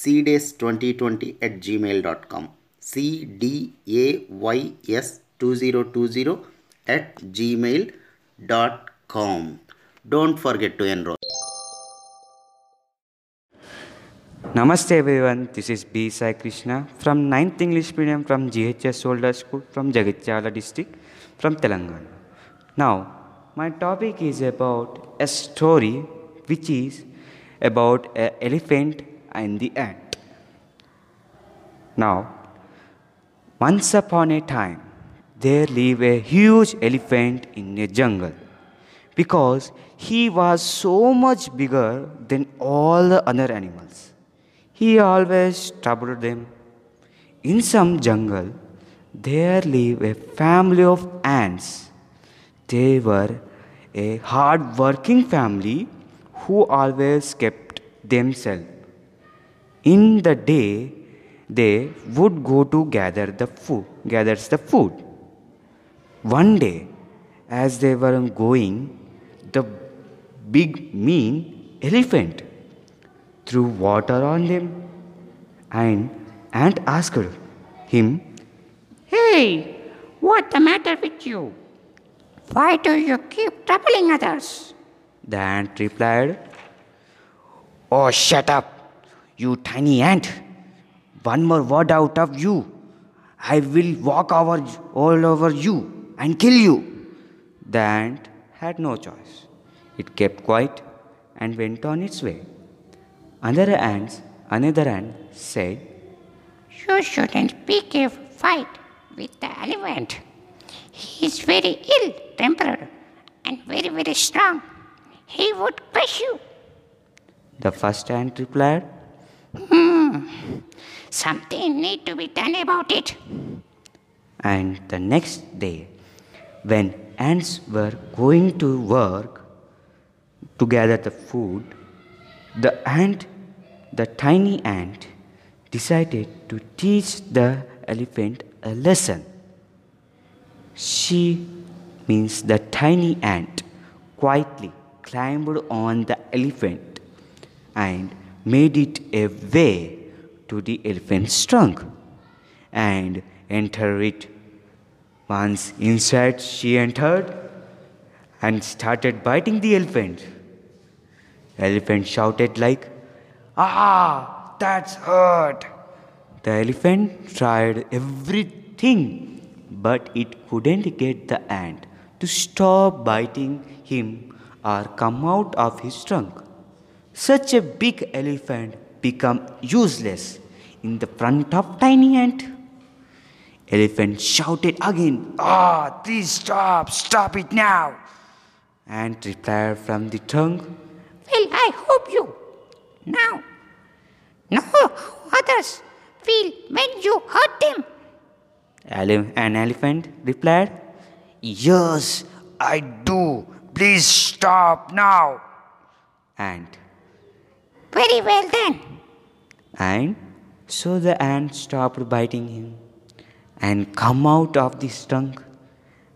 cdays2020 at gmail.com cdays2020 at gmail.com don't forget to enroll Namaste everyone, this is B. Sai Krishna from 9th English Medium from GHS Soldier School from Jagityal district from Telangana. Now, my topic is about a story which is about an elephant and the ant. Now, once upon a time, there lived a huge elephant in a jungle because he was so much bigger than all the other animals. He always troubled them. In some jungle, there lived a family of ants. They were a hard working family who always kept themselves. In the day, they would go to gather the food, gathers the food. One day, as they were going, the big mean elephant threw water on them and ant asked him, Hey, what the matter with you? Why do you keep troubling others? The ant replied, Oh, shut up, you tiny ant. One more word out of you. I will walk over all over you and kill you. The ant had no choice. It kept quiet and went on its way. Another ants, another ant said, You shouldn't pick a fight with the elephant. He is very ill tempered and very, very strong. He would crush you. The first ant replied, Hmm. Something need to be done about it. And the next day, when ants were going to work to gather the food, the ant, the tiny ant, decided to teach the elephant a lesson. She means the tiny ant quietly climbed on the elephant and made it a way to the elephant's trunk and entered it. Once inside, she entered and started biting the elephant. Elephant shouted like, "Ah, that's hurt!" The elephant tried everything, but it couldn't get the ant to stop biting him or come out of his trunk. Such a big elephant become useless in the front of tiny ant. Elephant shouted again, Ah, please stop, stop it now. Ant replied from the tongue, Well, I hope you now how others feel when you hurt them. Ele- An elephant replied, Yes, I do. Please stop now. Ant. Very well then. And so the ant stopped biting him and come out of the trunk.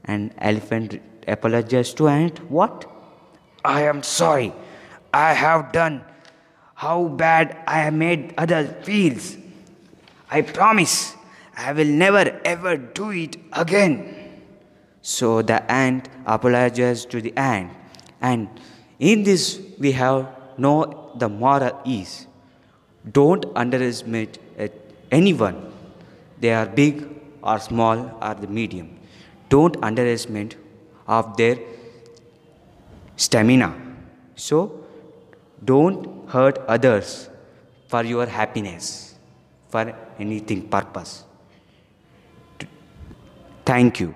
And elephant apologized to ant. What? I am sorry. I have done how bad I have made others feels. I promise I will never ever do it again. So the ant apologized to the ant. And in this we have know the moral is don't underestimate uh, anyone. They are big or small or the medium. Don't underestimate of their stamina. So don't hurt others for your happiness, for anything purpose. Thank you.